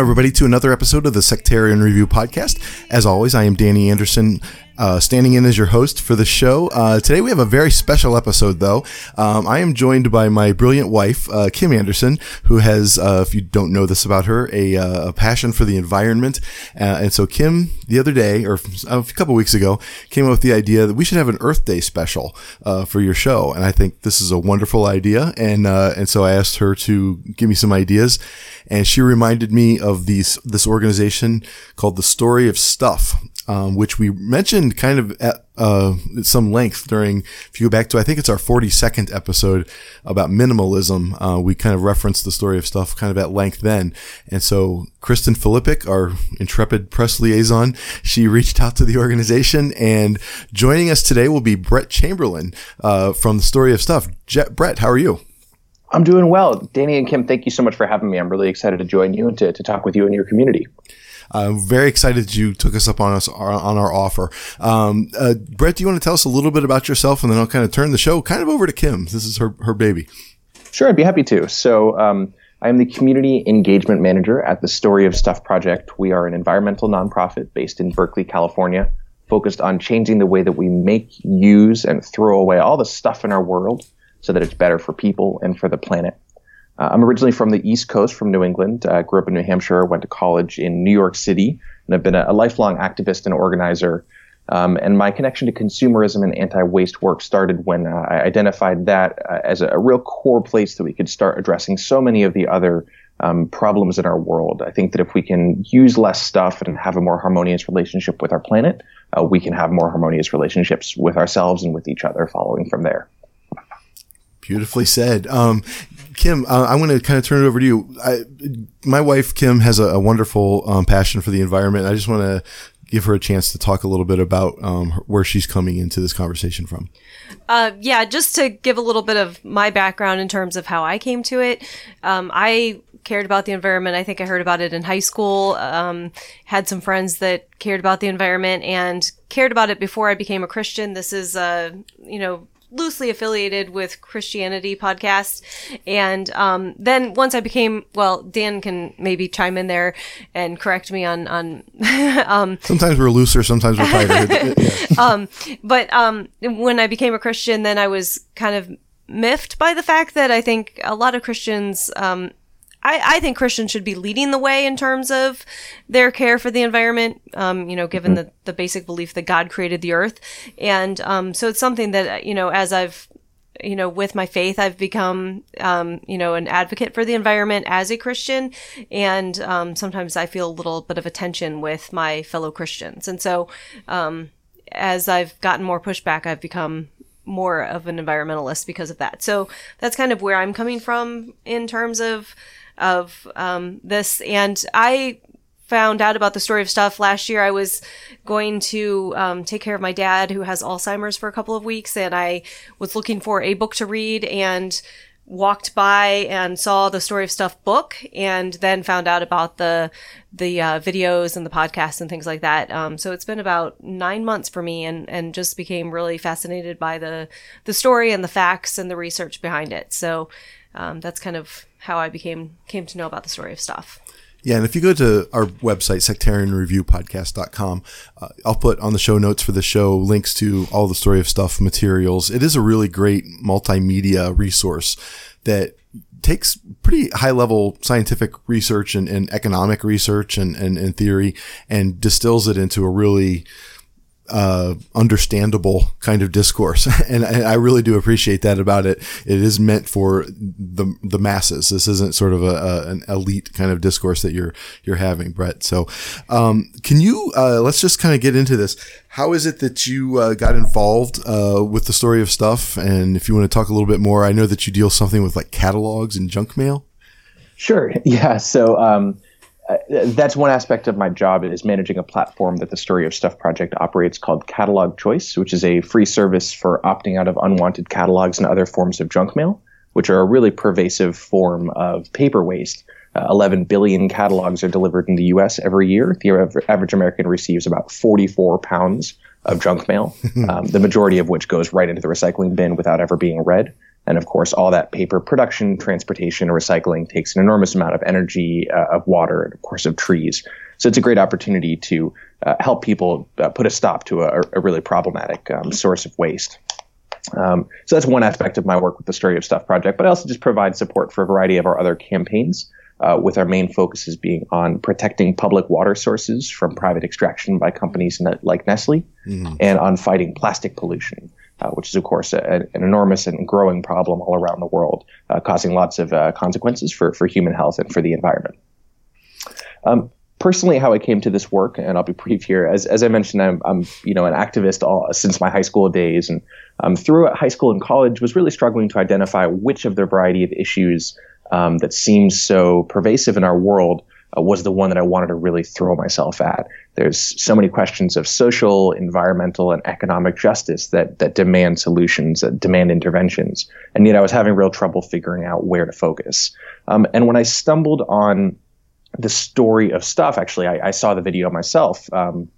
everybody, to another episode of the Sectarian Review Podcast. As always, I am Danny Anderson, uh, standing in as your host for the show. Uh, today, we have a very special episode, though. Um, I am joined by my brilliant wife, uh, Kim Anderson, who has, uh, if you don't know this about her, a, uh, a passion for the environment. Uh, and so, Kim, the other day, or a couple weeks ago, came up with the idea that we should have an Earth Day special for your show. And I think this is a wonderful idea. And and so I asked her to give me some ideas and she reminded me of these this organization called the Story of Stuff, um, which we mentioned kind of at uh, some length during. If you go back to, I think it's our 42nd episode about minimalism, uh, we kind of referenced the Story of Stuff kind of at length then. And so Kristen Filippic, our intrepid press liaison, she reached out to the organization, and joining us today will be Brett Chamberlin uh, from the Story of Stuff. Jet, Brett, how are you? I'm doing well. Danny and Kim, thank you so much for having me. I'm really excited to join you and to, to talk with you and your community. I'm very excited that you took us up on us on our offer. Um, uh, Brett, do you want to tell us a little bit about yourself, and then I'll kind of turn the show kind of over to Kim. This is her her baby. Sure, I'd be happy to. So. Um, I am the community engagement manager at the Story of Stuff project. We are an environmental nonprofit based in Berkeley, California, focused on changing the way that we make, use, and throw away all the stuff in our world so that it's better for people and for the planet. Uh, I'm originally from the East Coast, from New England. Uh, grew up in New Hampshire, went to college in New York City, and I've been a, a lifelong activist and organizer. Um, and my connection to consumerism and anti-waste work started when uh, I identified that uh, as a, a, real core place that we could start addressing so many of the other um, problems in our world. I think that if we can use less stuff and have a more harmonious relationship with our planet, uh, we can have more harmonious relationships with ourselves and with each other following from there. Beautifully said. Um, Kim, uh, I'm going to kind of turn it over to you. I, my wife, Kim, has a, a wonderful um, passion for the environment. I just want to give her a chance to talk a little bit about um, where she's coming into this conversation from. Uh, yeah, just to give a little bit of my background in terms of how I came to it. Um, I cared about the environment. I think I heard about it in high school. Um, had some friends that cared about the environment and cared about it before I became a Christian. This is, uh, you know, loosely affiliated with Christianity podcast. And um, then once I became, well, Dan can maybe chime in there and correct me on on. um, sometimes we're looser, sometimes we're tighter. um, but um, when I became a Christian, then I was kind of miffed by the fact that I think a lot of Christians um, I, I think Christians should be leading the way in terms of their care for the environment, um, you know, given the, the basic belief that God created the earth. And um, so it's something that, you know, as I've you know, with my faith, I've become, um, you know, an advocate for the environment as a Christian. And um, sometimes I feel a little bit of a tension with my fellow Christians. And so, um, as I've gotten more pushback, I've become more of an environmentalist because of that. So that's kind of where I'm coming from in terms of of um, this. And I found out about the story of stuff last year. I was going to um, take care of my dad who has Alzheimer's for a couple of weeks, and I was looking for a book to read and walked by and saw the story of stuff book and then found out about the the uh, videos and the podcasts and things like that um, so it's been about nine months for me and and just became really fascinated by the the story and the facts and the research behind it so um, that's kind of how I became came to know about the story of stuff. Yeah, and if you go to our website, sectarianreviewpodcast.com, uh, I'll put on the show notes for the show links to all the story of stuff materials. It is a really great multimedia resource that takes pretty high level scientific research and, and economic research and, and, and theory and distills it into a really uh, understandable kind of discourse, and I, I really do appreciate that about it. It is meant for the the masses. This isn't sort of a, a an elite kind of discourse that you're you're having, Brett. So, um, can you uh, let's just kind of get into this. How is it that you uh, got involved uh, with the story of stuff? And if you want to talk a little bit more, I know that you deal something with like catalogs and junk mail. Sure. Yeah. So um, uh, that's one aspect of my job is managing a platform that the Story of Stuff project operates called Catalog Choice, which is a free service for opting out of unwanted catalogs and other forms of junk mail, which are a really pervasive form of paper waste. Uh, 11 billion catalogs are delivered in the U.S. every year. The average American receives about 44 pounds of junk mail, um, the majority of which goes right into the recycling bin without ever being read. And of course, all that paper production, transportation, recycling takes an enormous amount of energy, uh, of water, and of course of trees. So it's a great opportunity to uh, help people uh, put a stop to a, a really problematic um, source of waste. Um, so that's one aspect of my work with the Story of Stuff project, but I also just provide support for a variety of our other campaigns. Uh, with our main focuses being on protecting public water sources from private extraction by companies like Nestle, and on fighting plastic pollution which is, of course, a, an enormous and growing problem all around the world, uh, causing lots of uh, consequences for, for human health and for the environment. Um, personally, how I came to this work, and I'll be brief here. As, as I mentioned, I'm, I'm you know an activist all, since my high school days, and um, throughout high school and college, was really struggling to identify which of the variety of issues um, that seems so pervasive in our world uh, was the one that I wanted to really throw myself at. There's so many questions of social, environmental, and economic justice that that demand solutions, that demand interventions, and yet I was having real trouble figuring out where to focus. Um, and when I stumbled on the story of stuff, actually, I, I saw the video myself, um,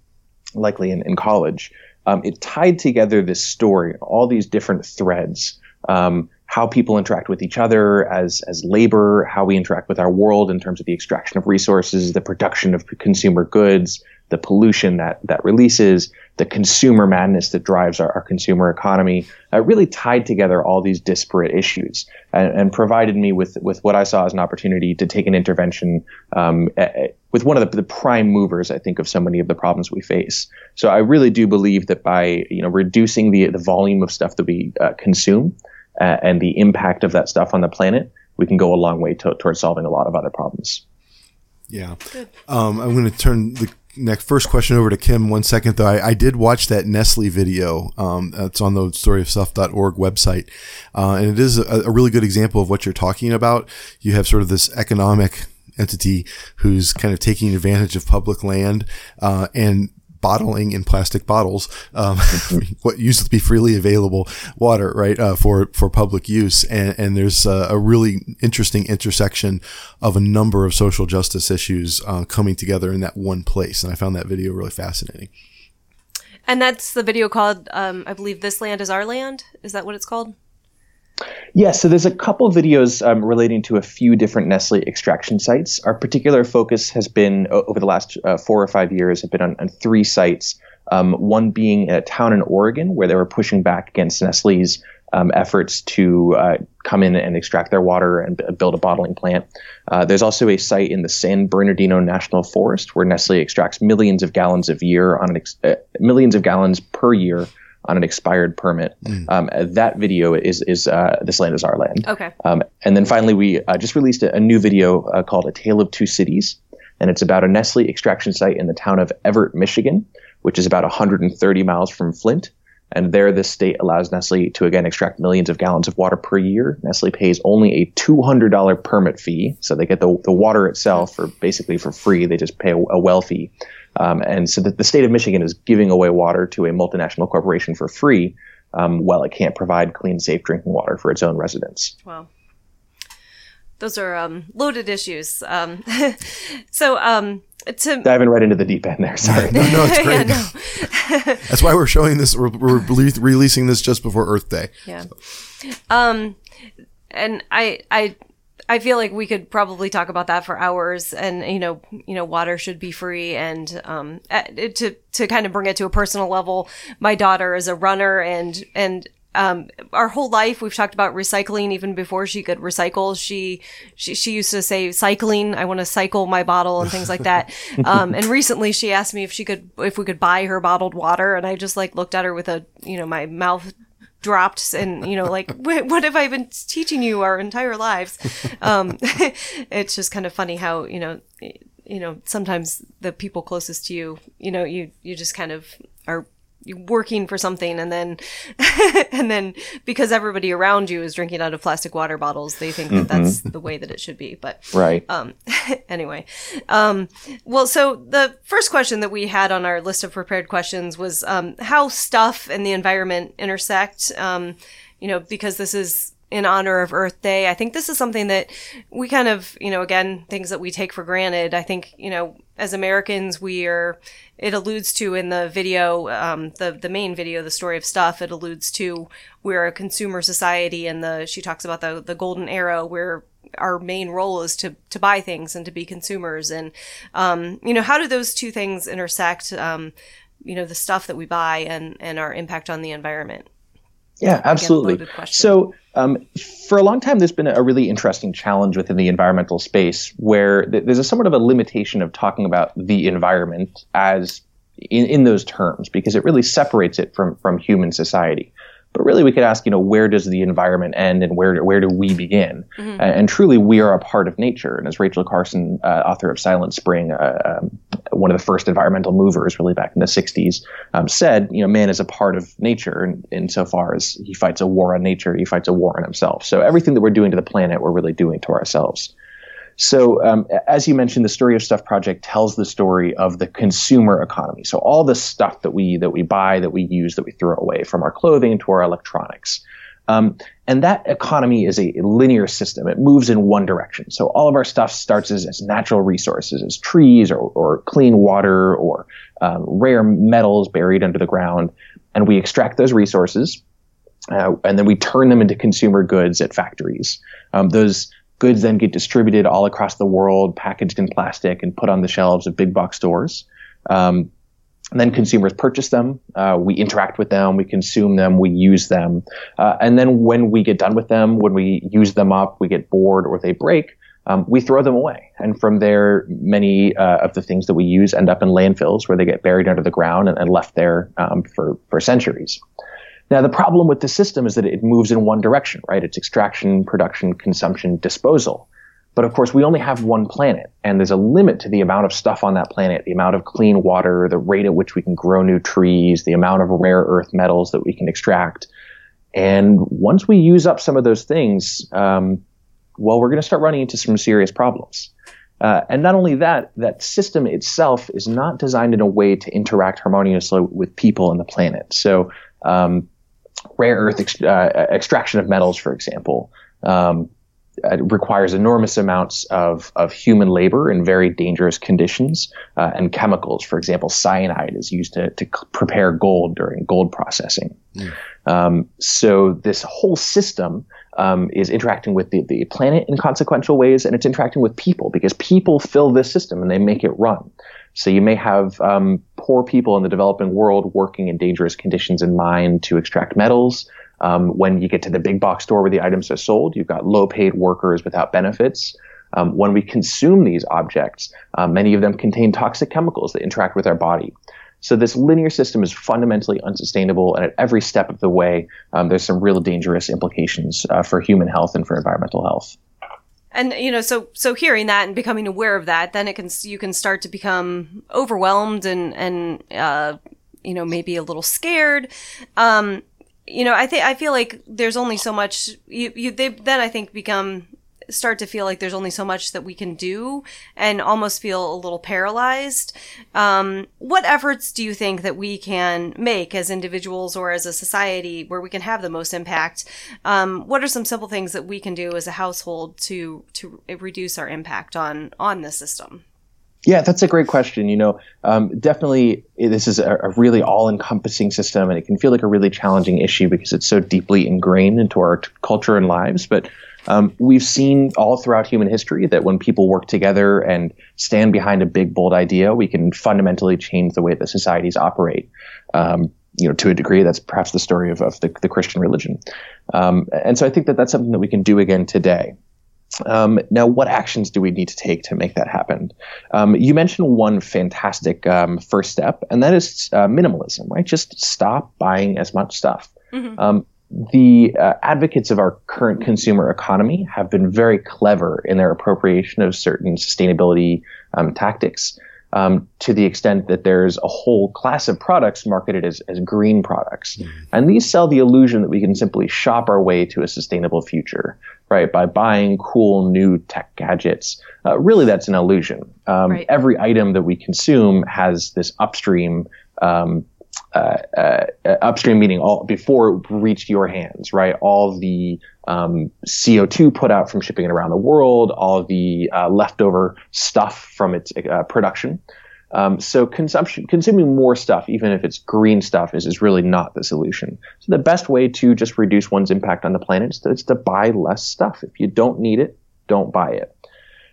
likely in, in college. Um, it tied together this story, all these different threads. Um, how people interact with each other as as labor, how we interact with our world in terms of the extraction of resources, the production of consumer goods, the pollution that that releases, the consumer madness that drives our, our consumer economy, uh, really tied together all these disparate issues and, and, provided me with with what I saw as an opportunity to take an intervention um, with one of the, the prime movers, I think, of so many of the problems we face. So I really do believe that by you know reducing the the volume of stuff that we uh, consume uh, and the impact of that stuff on the planet, we can go a long way to, towards solving a lot of other problems. Yeah. Um, I'm going to turn the next first question over to Kim one second though. I, I did watch that Nestle video. Um, that's on the storyofstuff.org website. Uh, and it is a, a really good example of what you're talking about. You have sort of this economic entity who's kind of taking advantage of public land, uh, and bottling in plastic bottles, um, what used to be freely available water, right, uh, for for public use. And, and there's a, a, really interesting intersection of a number of social justice issues uh, coming together in that one place. And I found that video really fascinating. And that's the video called, um, I believe, "This Land Is Our Land." Is that what it's called? Yeah, so there's a couple videos um, relating to a few different Nestle extraction sites. Our particular focus has been over the last uh, four or five years have been on, on three sites. Um, one being a town in Oregon where they were pushing back against Nestle's um, efforts to uh, come in and extract their water and b- build a bottling plant. Uh, there's also a site in the San Bernardino National Forest where Nestle extracts millions of gallons of year on ex- uh, millions of gallons per year on an expired permit. Mm. Um, that video is is uh, "This Land Is Our Land." Okay. Um, and then finally, we uh, just released a, a new video uh, called "A Tale of Two Cities," and it's about a Nestle extraction site in the town of Evart, Michigan, which is about 130 miles from Flint. And there, this state allows Nestle to again extract millions of gallons of water per year. Nestle pays only a $200 permit fee, so they get the, the water itself for basically for free. They just pay a, a well fee. Um, and so the, the state of Michigan is giving away water to a multinational corporation for free um, while it can't provide clean, safe drinking water for its own residents. Wow. Those are um, loaded issues. Um, so, um, to diving right into the deep end there. Sorry. no, no, it's great. yeah, no. That's why we're showing this. We're, we're releasing this just before Earth Day. Yeah. So. Um, and I, I I feel like we could probably talk about that for hours, and you know, you know, water should be free, and um, to to kind of bring it to a personal level. My daughter is a runner, and and um, our whole life we've talked about recycling even before she could recycle she she, she used to say cycling i want to cycle my bottle and things like that um, and recently she asked me if she could if we could buy her bottled water and i just like looked at her with a you know my mouth dropped and you know like what have i been teaching you our entire lives? Um, it's just kind of funny how you know you know sometimes the people closest to you you know you you just kind of are working for something and then and then because everybody around you is drinking out of plastic water bottles they think that that's the way that it should be but Right. um anyway um well so the first question that we had on our list of prepared questions was um how stuff and the environment intersect um you know because this is in honor of earth day. I think this is something that we kind of you know again things that we take for granted. I think you know as americans we are it alludes to in the video um, the the main video the story of stuff it alludes to we're a consumer society and the she talks about the the golden era where our main role is to to buy things and to be consumers. And um, you know how do those two things intersect um, you know the stuff that we buy and and our impact on the environment Yeah, absolutely. So, um, for a long time, there's been a really interesting challenge within the environmental space where th- there's a somewhat of a limitation of talking about the environment as in, in those terms because it really separates it from from human society. But really, we could ask, you know, where does the environment end and where where do we begin? Mm-hmm. Uh, and truly, we are a part of nature. And as Rachel Carson, uh, author of Silent Spring, uh, um, one of the first environmental movers, really back in the '60s, um, said, you know, man is a part of nature, and in, insofar as he fights a war on nature, he fights a war on himself. So everything that we're doing to the planet, we're really doing to ourselves. So, um, as you mentioned, the Story of Stuff project tells the story of the consumer economy. So, all the stuff that we that we buy, that we use, that we throw away, from our clothing to our electronics, um, and that economy is a linear system. It moves in one direction. So, all of our stuff starts as, as natural resources, as trees or, or clean water or um, rare metals buried under the ground, and we extract those resources. Uh, and then we turn them into consumer goods at factories. Um, those goods then get distributed all across the world, packaged in plastic, and put on the shelves of big box stores. Um, and then consumers purchase them. Uh, we interact with them. We consume them. We use them. Uh, and then when we get done with them, when we use them up, we get bored or they break. Um, we throw them away. And from there, many uh, of the things that we use end up in landfills where they get buried under the ground and, and left there um, for, for centuries. Now, the problem with the system is that it moves in one direction, right? It's extraction, production, consumption, disposal. But of course, we only have one planet, and there's a limit to the amount of stuff on that planet, the amount of clean water, the rate at which we can grow new trees, the amount of rare earth metals that we can extract. And once we use up some of those things, um, well, we're going to start running into some serious problems. Uh, and not only that, that system itself is not designed in a way to interact harmoniously with people and the planet. So, um, rare earth ex- uh, extraction of metals, for example, um, uh, requires enormous amounts of, of human labor in very dangerous conditions uh, and chemicals. For example, cyanide is used to, to c- prepare gold during gold processing. Um, so this whole system um, is interacting with the, the planet in consequential ways, and it's interacting with people because people fill this system and they make it run. So you may have um, poor people in the developing world working in dangerous conditions in mine to extract metals. Um, when you get to the big box store where the items are sold, you've got low paid workers without benefits. Um, when we consume these objects, uh, many of them contain toxic chemicals that interact with our body. So this linear system is fundamentally unsustainable, and at every step of the way, um, there's some real dangerous implications uh, for human health and for environmental health. And you know so so hearing that and becoming aware of that then it can you can start to become overwhelmed and and uh you know maybe a little scared. Um you know i think i feel like there's only so much you you they then i think become start to feel like there's only so much that we can do and almost feel a little paralyzed um, what efforts do you think that we can make as individuals or as a society where we can have the most impact um, what are some simple things that we can do as a household to to reduce our impact on on the system Yeah, that's a great question. You know, um, definitely this is a, a really all-encompassing system, and it can feel like a really challenging issue because it's so deeply ingrained into our t- culture and lives. But um, we've seen all throughout human history that when people work together and stand behind a big, bold idea, we can fundamentally change the way that societies operate. Um, you know, to a degree, that's perhaps the story of, of the, the Christian religion. Um, and so I think that that's something that we can do again today. Um, now, what actions do we need to take to make that happen? Um, you mentioned one fantastic um, first step, and that is uh, minimalism, right? Just stop buying as much stuff. Um, the uh, advocates of our current consumer economy have been very clever in their appropriation of certain sustainability um, tactics. Um, to the extent that there's a whole class of products marketed as, as green products. And these sell the illusion that we can simply shop our way to a sustainable future, right? By buying cool new tech gadgets. Uh, really, that's an illusion. Um, Right. Every item that we consume has this upstream um, uh, uh, upstream meaning all before it reached your hands, right? All the um, CO2 put out from shipping it around the world, all the uh, leftover stuff from its uh, production. Um, so consumption, consuming more stuff, even if it's green stuff, is, is really not the solution. So the best way to just reduce one's impact on the planet is to, is to buy less stuff. If you don't need it, don't buy it.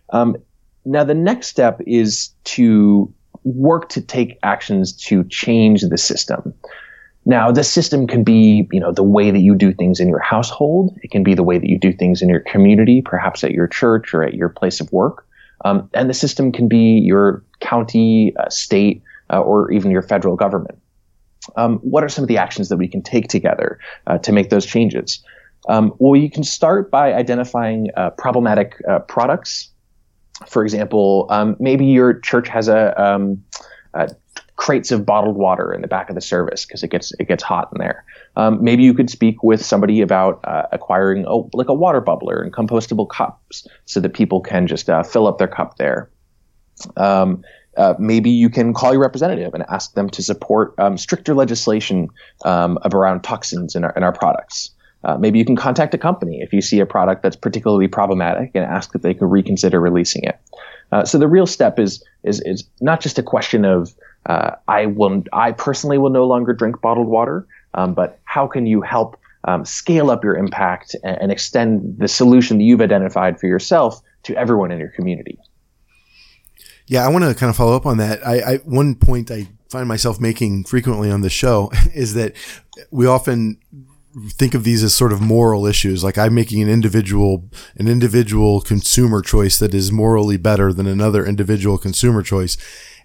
Um, now the next step is to work to take actions to change the system. Now, the system can be, you know, the way that you do things in your household. It can be the way that you do things in your community, perhaps at your church or at your place of work. Um, and the system can be your county, uh, state, uh, or even your federal government. Um, what are some of the actions that we can take together uh, to make those changes? Um, well, you can start by identifying uh, problematic uh, products for example, um, maybe your church has a, um, uh, crates of bottled water in the back of the service because it gets it gets hot in there. Um, maybe you could speak with somebody about uh, acquiring a, like a water bubbler and compostable cups so that people can just uh, fill up their cup there. Um, uh, maybe you can call your representative and ask them to support um, stricter legislation um, around toxins in our, in our products. Uh, maybe you can contact a company if you see a product that's particularly problematic and ask that they could reconsider releasing it. Uh, so the real step is is is not just a question of uh, I will I personally will no longer drink bottled water, um, but how can you help um, scale up your impact and, and extend the solution that you've identified for yourself to everyone in your community? Yeah, I want to kind of follow up on that. I, I one point I find myself making frequently on the show is that we often think of these as sort of moral issues. Like I'm making an individual, an individual consumer choice that is morally better than another individual consumer choice.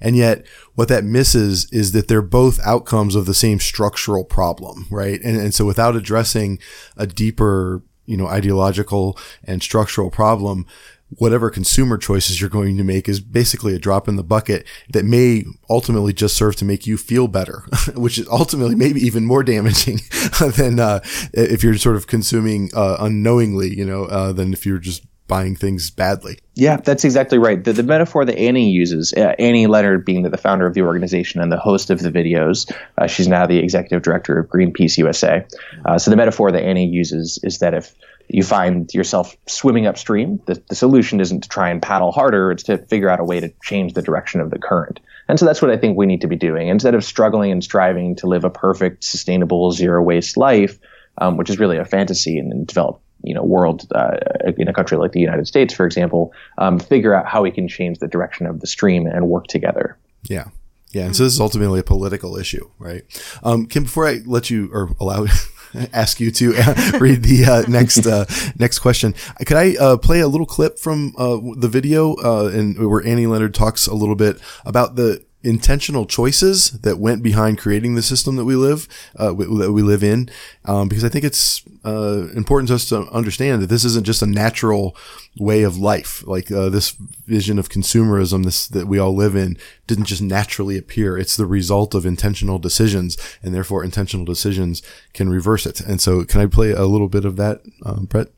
And yet what that misses is that they're both outcomes of the same structural problem, right? And, and so without addressing a deeper, you know, ideological and structural problem, whatever consumer choices you're going to make is basically a drop in the bucket that may ultimately just serve to make you feel better, which is ultimately maybe even more damaging than uh, if you're sort of consuming uh, unknowingly, you know, uh, than if you're just buying things badly. Yeah, that's exactly right. The, the metaphor that Annie uses, uh, Annie Leonard being the, the founder of the organization and the host of the videos, uh, she's now the executive director of Greenpeace USA. Uh, so the metaphor that Annie uses is that if you find yourself swimming upstream, the, the solution isn't to try and paddle harder, it's to figure out a way to change the direction of the current. And so that's what I think we need to be doing. Instead of struggling and striving to live a perfect, sustainable, zero waste life, um, which is really a fantasy in the developed you know world uh, in a country like the United States, for example, um, figure out how we can change the direction of the stream and work together. Yeah. Yeah. And so this is ultimately a political issue, right? Um, Kim, before I let you or allow ask you to uh, read the uh, next uh, next question, could I uh, play a little clip from uh, the video uh, and where Annie Leonard talks a little bit about the intentional choices that went behind creating the system that we live uh, w- that we live in um, because I think it's uh, important to us to understand that this isn't just a natural way of life. Like uh, this vision of consumerism this that we all live in didn't just naturally appear. It's the result of intentional decisions and therefore intentional decisions can reverse it. And so can I play a little bit of that um, Brett?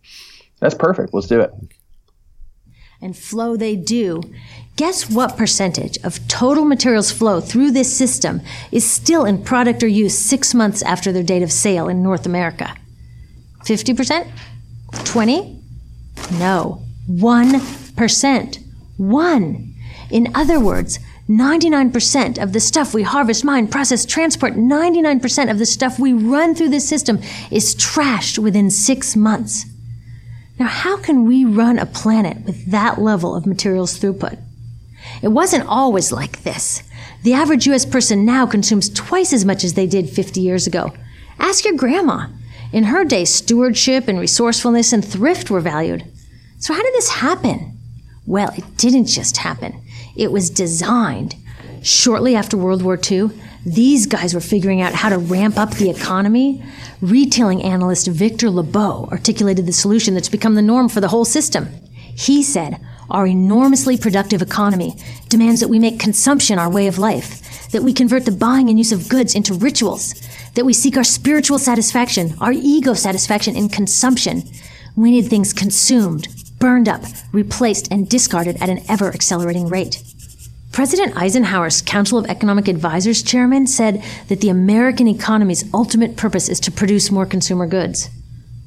That's perfect. Let's do it. And flow they do. Guess what percentage of total materials flow through this system is still in product or use six months after their date of sale in North America? 50%? 20? No. 1%. One. In other words, 99% of the stuff we harvest, mine, process, transport, 99% of the stuff we run through this system is trashed within six months. Now, how can we run a planet with that level of materials throughput? It wasn't always like this. The average U.S. person now consumes twice as much as they did 50 years ago. Ask your grandma. In her day, stewardship and resourcefulness and thrift were valued. So, how did this happen? Well, it didn't just happen, it was designed. Shortly after World War II, these guys were figuring out how to ramp up the economy. Retailing analyst Victor Lebow articulated the solution that's become the norm for the whole system. He said, Our enormously productive economy demands that we make consumption our way of life, that we convert the buying and use of goods into rituals, that we seek our spiritual satisfaction, our ego satisfaction in consumption. We need things consumed, burned up, replaced, and discarded at an ever accelerating rate. President Eisenhower's Council of Economic Advisors chairman said that the American economy's ultimate purpose is to produce more consumer goods.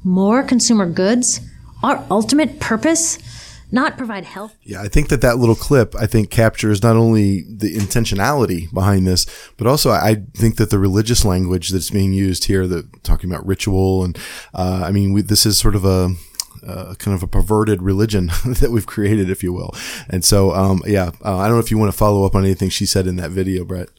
More consumer goods? Our ultimate purpose? Not provide health. Yeah, I think that that little clip I think captures not only the intentionality behind this, but also I think that the religious language that's being used here, that talking about ritual and uh, I mean we, this is sort of a uh, kind of a perverted religion that we've created, if you will. And so, um, yeah, uh, I don't know if you want to follow up on anything she said in that video, Brett.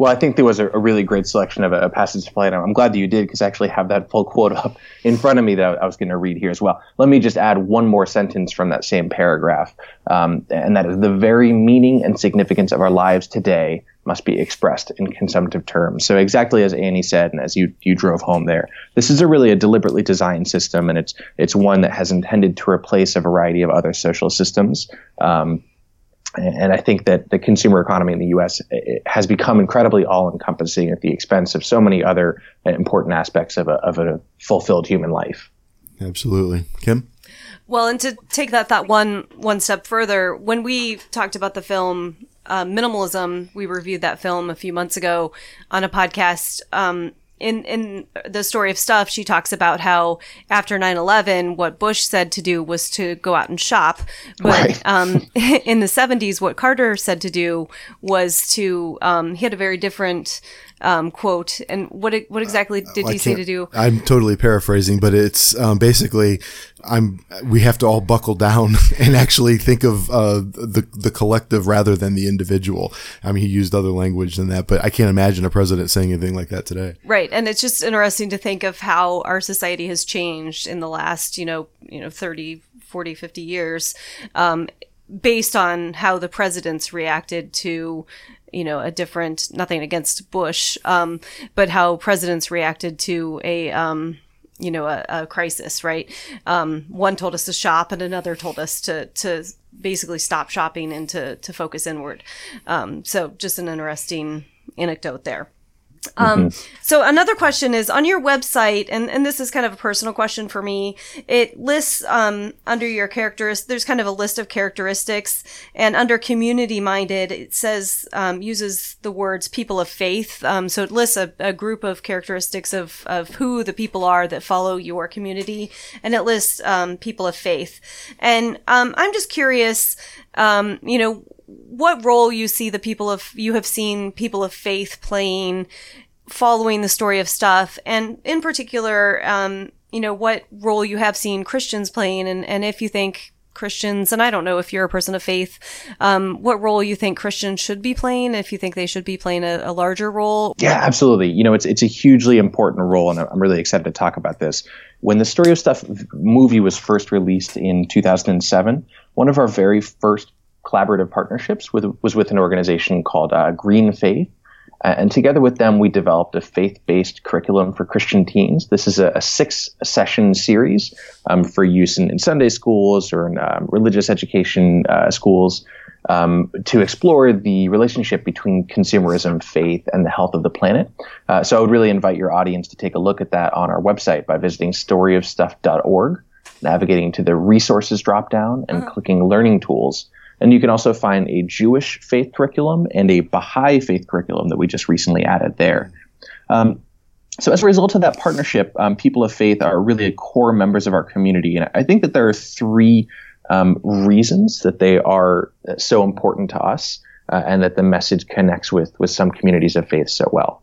Well, I think there was a, a really great selection of a, a passage to play, and I'm glad that you did because I actually have that full quote up in front of me that I was going to read here as well. Let me just add one more sentence from that same paragraph, um, and that is the very meaning and significance of our lives today must be expressed in consumptive terms. So exactly as Annie said, and as you you drove home there, this is a really a deliberately designed system, and it's it's one that has intended to replace a variety of other social systems. Um, and I think that the consumer economy in the U.S. has become incredibly all-encompassing at the expense of so many other important aspects of a, of a fulfilled human life. Absolutely, Kim. Well, and to take that thought one one step further, when we talked about the film uh, Minimalism, we reviewed that film a few months ago on a podcast. Um, in in the story of stuff she talks about how after 9-11 what bush said to do was to go out and shop but right. um, in the 70s what carter said to do was to um, he had a very different um, quote. And what what exactly did he say to do? I'm totally paraphrasing, but it's um, basically I'm we have to all buckle down and actually think of uh, the the collective rather than the individual. I mean, he used other language than that, but I can't imagine a president saying anything like that today. Right, and it's just interesting to think of how our society has changed in the last, you know, you know, 30, 40, 50 years. Um, based on how the presidents reacted to you know, a different, nothing against Bush, um, but how presidents reacted to a, um, you know, a, a crisis, right? Um, one told us to shop and another told us to, to basically stop shopping and to, to focus inward. Um, so just an interesting anecdote there. Um, mm-hmm. so another question is on your website, and, and this is kind of a personal question for me. It lists, um, under your characteristics, there's kind of a list of characteristics and under community minded, it says, um, uses the words people of faith. Um, so it lists a, a, group of characteristics of, of who the people are that follow your community and it lists, um, people of faith. And, um, I'm just curious, you know, what role you see the people of you have seen people of faith playing following the story of stuff? And in particular um, you know what role you have seen christians playing and, and if you think christians and i don't know if you're a person of faith um, what role you think christians should be playing if you think they should be playing a, a larger role? Yeah absolutely. You know it's it's a hugely important role and i'm really excited to talk about this. When the story of stuff movie was first released in 2007 one of our very first collaborative partnerships with, was with an organization called uh, GreenFaith. Uh, and together with them, we developed a faith based curriculum for Christian teens. This is a, a six session series um, for use in, in, Sunday schools or in um, religious education uh, schools um, to explore the relationship between consumerism, faith, and the health of the planet. Uh, so I would really invite your audience to take a look at that on our website by visiting storyofstuff.org, navigating to the resources dropdown, and uh-huh. clicking learning tools. And you can also find a Jewish faith curriculum and a Baha'i faith curriculum that we just recently added there. Um, so, as a result of that partnership, um, people of faith are really core members of our community. And I think that there are three um, reasons that they are so important to us uh, and that the message connects with, with some communities of faith so well.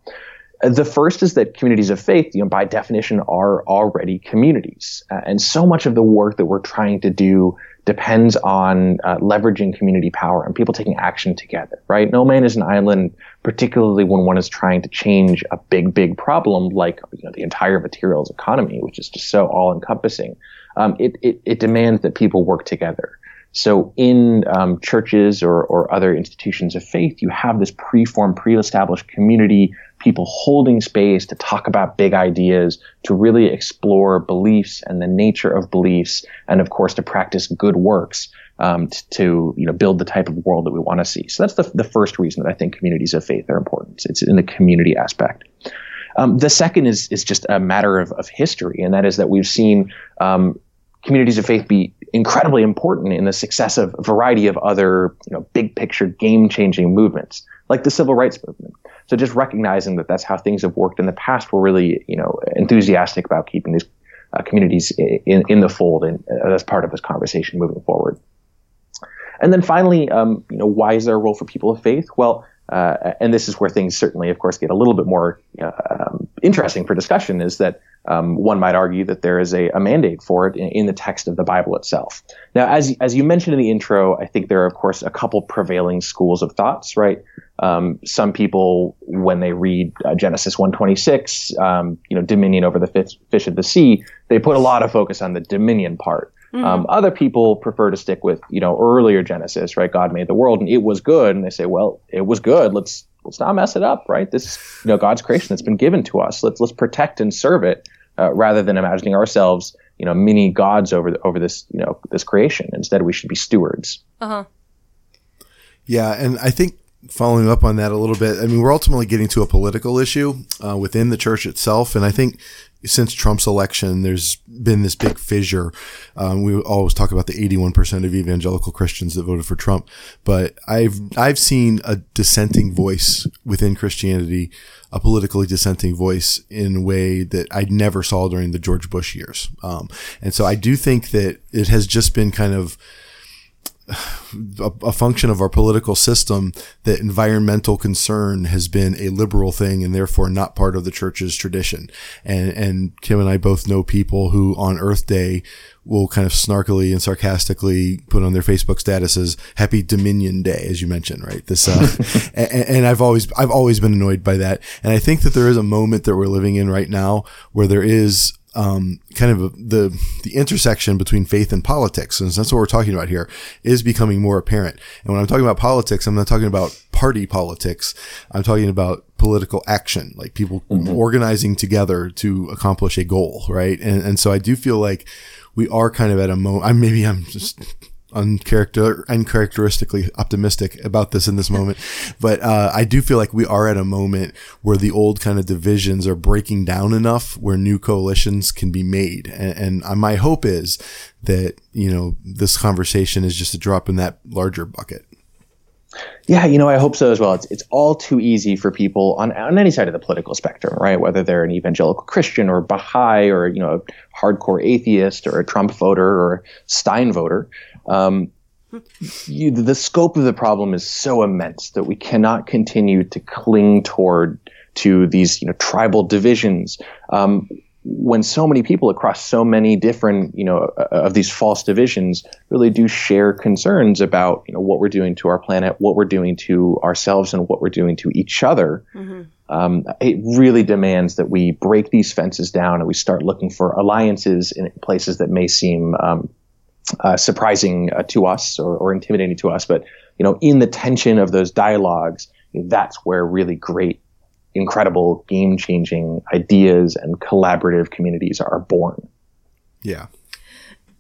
The first is that communities of faith, you know, by definition, are already communities, uh, and so much of the work that we're trying to do depends on uh, leveraging community power and people taking action together. Right? No man is an island, particularly when one is trying to change a big, big problem like you know the entire materials economy, which is just so all-encompassing. Um, it, it it demands that people work together. So in um, churches or, or other institutions of faith, you have this preformed, pre-established community, people holding space to talk about big ideas, to really explore beliefs and the nature of beliefs, and of course to practice good works um, t- to you know build the type of world that we want to see. So that's the, the first reason that I think communities of faith are important. It's in the community aspect. Um, the second is is just a matter of, of history, and that is that we've seen um, communities of faith be incredibly important in the success of a variety of other, you know, big picture, game changing movements, like the civil rights movement. So just recognizing that that's how things have worked in the past, we're really, you know, enthusiastic about keeping these uh, communities in, in the fold and uh, as part of this conversation moving forward. And then finally, um, you know, why is there a role for people of faith? Well, uh, and this is where things certainly, of course, get a little bit more uh, um, interesting for discussion. Is that um, one might argue that there is a, a mandate for it in, in the text of the Bible itself. Now, as as you mentioned in the intro, I think there are, of course, a couple prevailing schools of thoughts. Right? Um, some people, when they read uh, Genesis one twenty six, um, you know, dominion over the fish, fish of the sea, they put a lot of focus on the dominion part. Um, other people prefer to stick with, you know, earlier Genesis, right? God made the world and it was good. And they say, well, it was good. Let's, let's not mess it up, right? This is, you know, God's creation that's been given to us. Let's, let's protect and serve it, uh, rather than imagining ourselves, you know, mini gods over, the, over this, you know, this creation. Instead, we should be stewards. Uh huh. Yeah, and I think following up on that a little bit, I mean, we're ultimately getting to a political issue uh, within the church itself, and I think since Trump's election, there's been this big fissure. Um, we always talk about the 81% of evangelical Christians that voted for Trump, but I've I've seen a dissenting voice within Christianity, a politically dissenting voice in a way that I never saw during the George Bush years. Um, and so I do think that it has just been kind of a, a function of our political system that environmental concern has been a liberal thing and therefore not part of the church's tradition. And, and Kim and I both know people who on Earth Day will kind of snarkily and sarcastically put on their Facebook statuses Happy Dominion Day, as you mentioned, right? This, uh, and, and I've always, I've always been annoyed by that. And I think that there is a moment that we're living in right now where there is um, kind of the the intersection between faith and politics, and that's what we're talking about here, is becoming more apparent. And when I'm talking about politics, I'm not talking about party politics. I'm talking about political action, like people organizing together to accomplish a goal, right? And and so I do feel like we are kind of at a moment. I maybe I'm just uncharacter uncharacteristically optimistic about this in this moment but uh, i do feel like we are at a moment where the old kind of divisions are breaking down enough where new coalitions can be made and, and uh, my hope is that you know this conversation is just a drop in that larger bucket Yeah, you know, I hope so as well. It's it's all too easy for people on on any side of the political spectrum, right? Whether they're an evangelical Christian or Baha'i or you know a hardcore atheist or a Trump voter or a Stein voter. Um, you, the scope of the problem is so immense that we cannot continue to cling toward to these you know tribal divisions. Um, when so many people across so many different, you know, uh, of these false divisions really do share concerns about, you know, what we're doing to our planet, what we're doing to ourselves, and what we're doing to each other. Um, it really demands that we break these fences down and we start looking for alliances in places that may seem um, uh, surprising uh, to us or, or intimidating to us. But you know, in the tension of those dialogues, that's where really great incredible game changing ideas and collaborative communities are born. Yeah.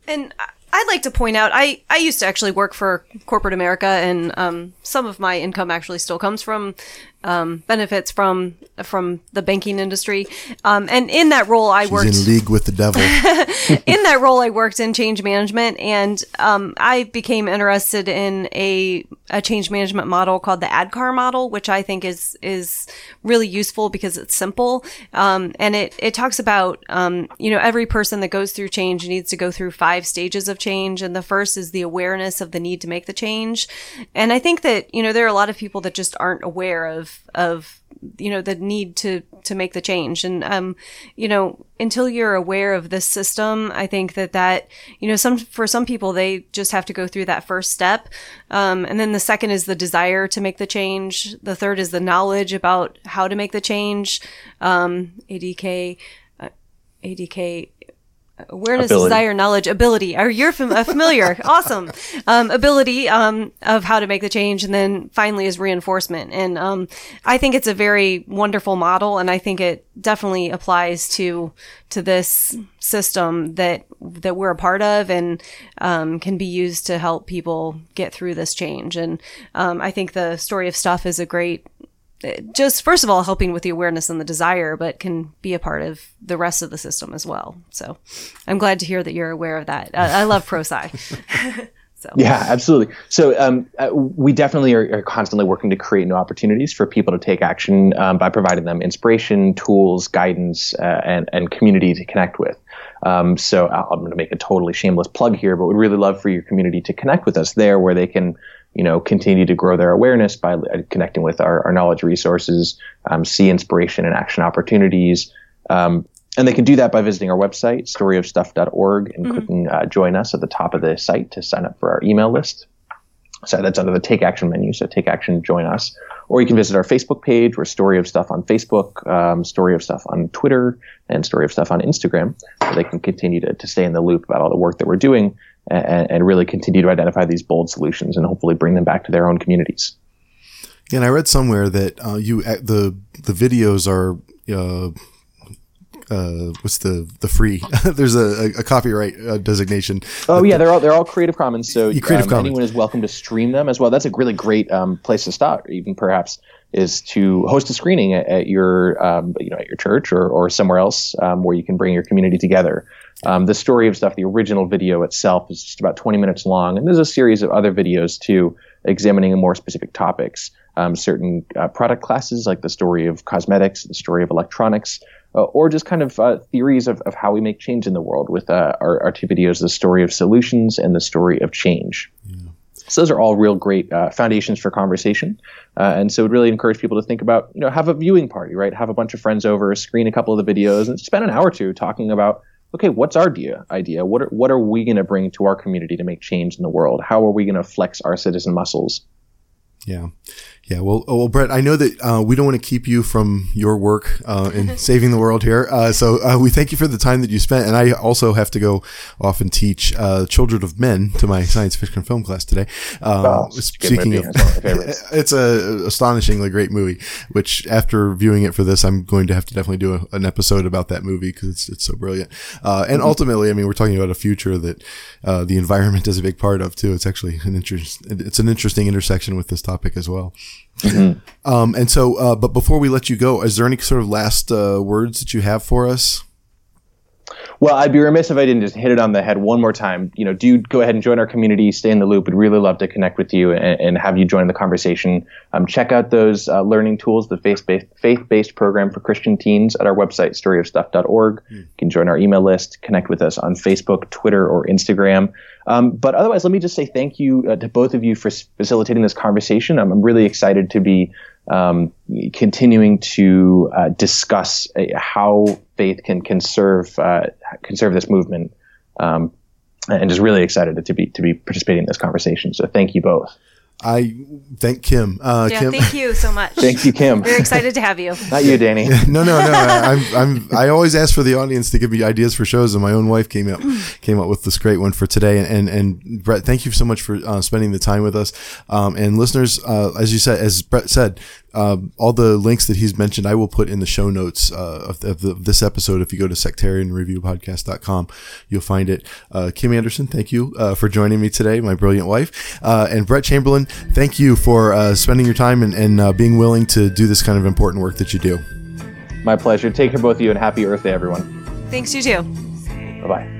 And I- I'd like to point out, I, I used to actually work for corporate America, and um, some of my income actually still comes from um, benefits from from the banking industry. Um, and in that role, I worked in league with the devil. in that role, I worked in change management, and um, I became interested in a a change management model called the ADKAR model, which I think is is really useful because it's simple, um, and it it talks about um, you know every person that goes through change needs to go through five stages of change, and the first is the awareness of the need to make the change, and I think that you know there are a lot of people that just aren't aware of of you know the need to to make the change. And um you know until you're aware of this system i think that that you know some for some people they just have to go through that first step. Um and then the second is the desire to make the change. The third is the knowledge about how to make the change. Um adk uh, adk awareness, Ability. desire, knowledge, ability. Are you're fam- uh, familiar? awesome. Um, ability um, of how to make the change, and then finally is reinforcement. And um, I think it's a very wonderful model, and I think it definitely applies to to this system that that we're a part of, and um, can be used to help people get through this change. And um, I think the story of stuff is a great just first of all helping with the awareness and the desire but can be a part of the rest of the system as well so i'm glad to hear that you're aware of that i, I love Prosci so Yeah, absolutely. So um, uh, we definitely are, are constantly working to create new opportunities for people to take action um, by providing them inspiration, tools, guidance, uh, and and community to connect with. Um, so I- I'm going to make a totally shameless plug here, but we'd really love for your community to connect with us there, where they can you know continue to grow their awareness by uh, connecting with our, our knowledge resources, um, see inspiration and action opportunities. Um, and they can do that by visiting our website, storyofstuff.org, and clicking uh, join us at the top of the site to sign up for our email list. So that's under the Take Action menu. So Take Action, join us. Or you can visit our Facebook page. We're Story of Stuff on Facebook, um, Story of Stuff on Twitter, and Story of Stuff on Instagram. So they can continue to, to stay in the loop about all the work that we're doing and, and really continue to identify these bold solutions and hopefully bring them back to their own communities. And I read somewhere that uh, you uh, the the videos are uh, uh, what's the the free? There's a, a copyright uh, designation. Oh yeah, they're all they're all Creative Commons. So Creative um, Commons. anyone is welcome to stream them as well. That's a really great um, place to start. Even perhaps is to host a screening at, at your um, you know at your church or, or somewhere else um, where you can bring your community together. Um, the story of stuff, the original video itself is just about 20 minutes long, and there's a series of other videos too, examining more specific topics, um, certain uh, product classes like the story of cosmetics, the story of electronics, uh, or just kind of uh, theories of, of how we make change in the world with uh, our, our two videos, the story of solutions and the story of change. So those are all real great uh, foundations for conversation, uh, and so would really encourage people to think about, you know, have a viewing party, right? Have a bunch of friends over, screen a couple of the videos, and spend an hour or two talking about, okay, what's our idea? Idea? What are, what are we going to bring to our community to make change in the world? How are we going to flex our citizen muscles? Yeah. Yeah. Well, oh, well, Brett, I know that uh, we don't want to keep you from your work uh, in saving the world here. Uh, so uh, we thank you for the time that you spent. And I also have to go off and teach uh, Children of Men to my science fiction film class today. Um, Oh, it's a speaking of, It's one of my favorites. it's a astonishingly great movie. Which after viewing it for this, I'm going to have to definitely do a, an episode about that movie because it's it's so brilliant. Uh, and Mm-hmm. ultimately, I mean, we're talking about a future that uh, the environment is a big part of too. It's actually an interest. It's an interesting intersection with this topic as well. Um, and so, uh, but before we let you go, is there any sort of last uh, words that you have for us? Well, I'd be remiss if I didn't just hit it on the head one more time. You know, do go ahead and join our community, stay in the loop. We'd really love to connect with you and, and have you join the conversation. Um, check out those uh, learning tools, the faith-based, faith-based program for Christian teens at our website, storyofstuff.org. You can join our email list, connect with us on Facebook, Twitter, or Instagram. Um, but otherwise, let me just say thank you uh, to both of you for s- facilitating this conversation. I'm, I'm really excited to be um, continuing to uh, discuss uh, how faith can conserve uh, conserve this movement, um, and just really excited to be to be participating in this conversation. So thank you both. I thank Kim. Uh, yeah Kim. thank you so much Thank you, Kim. We're excited to have you Not you, Danny. no, no, no. I, I'm, I'm, I always ask for the audience to give me ideas for shows, and my own wife came out, came up with this great one for today. And, and, and Brett, thank you so much for uh, spending the time with us. Um, and listeners, uh, as you said, as Brett said, uh, all the links that he's mentioned, I will put in the show notes uh, of, of, the, of this episode. If you go to sectarianreviewpodcast.com, you'll find it. Uh, Kim Anderson, thank you uh, for joining me today, my brilliant wife. Uh, and Brett Chamberlin, thank you for uh, spending your time and, and uh, being willing to do this kind of important work that you do. My pleasure. Take care, both of you, and happy Earth Day, everyone. thanks you too Bye bye.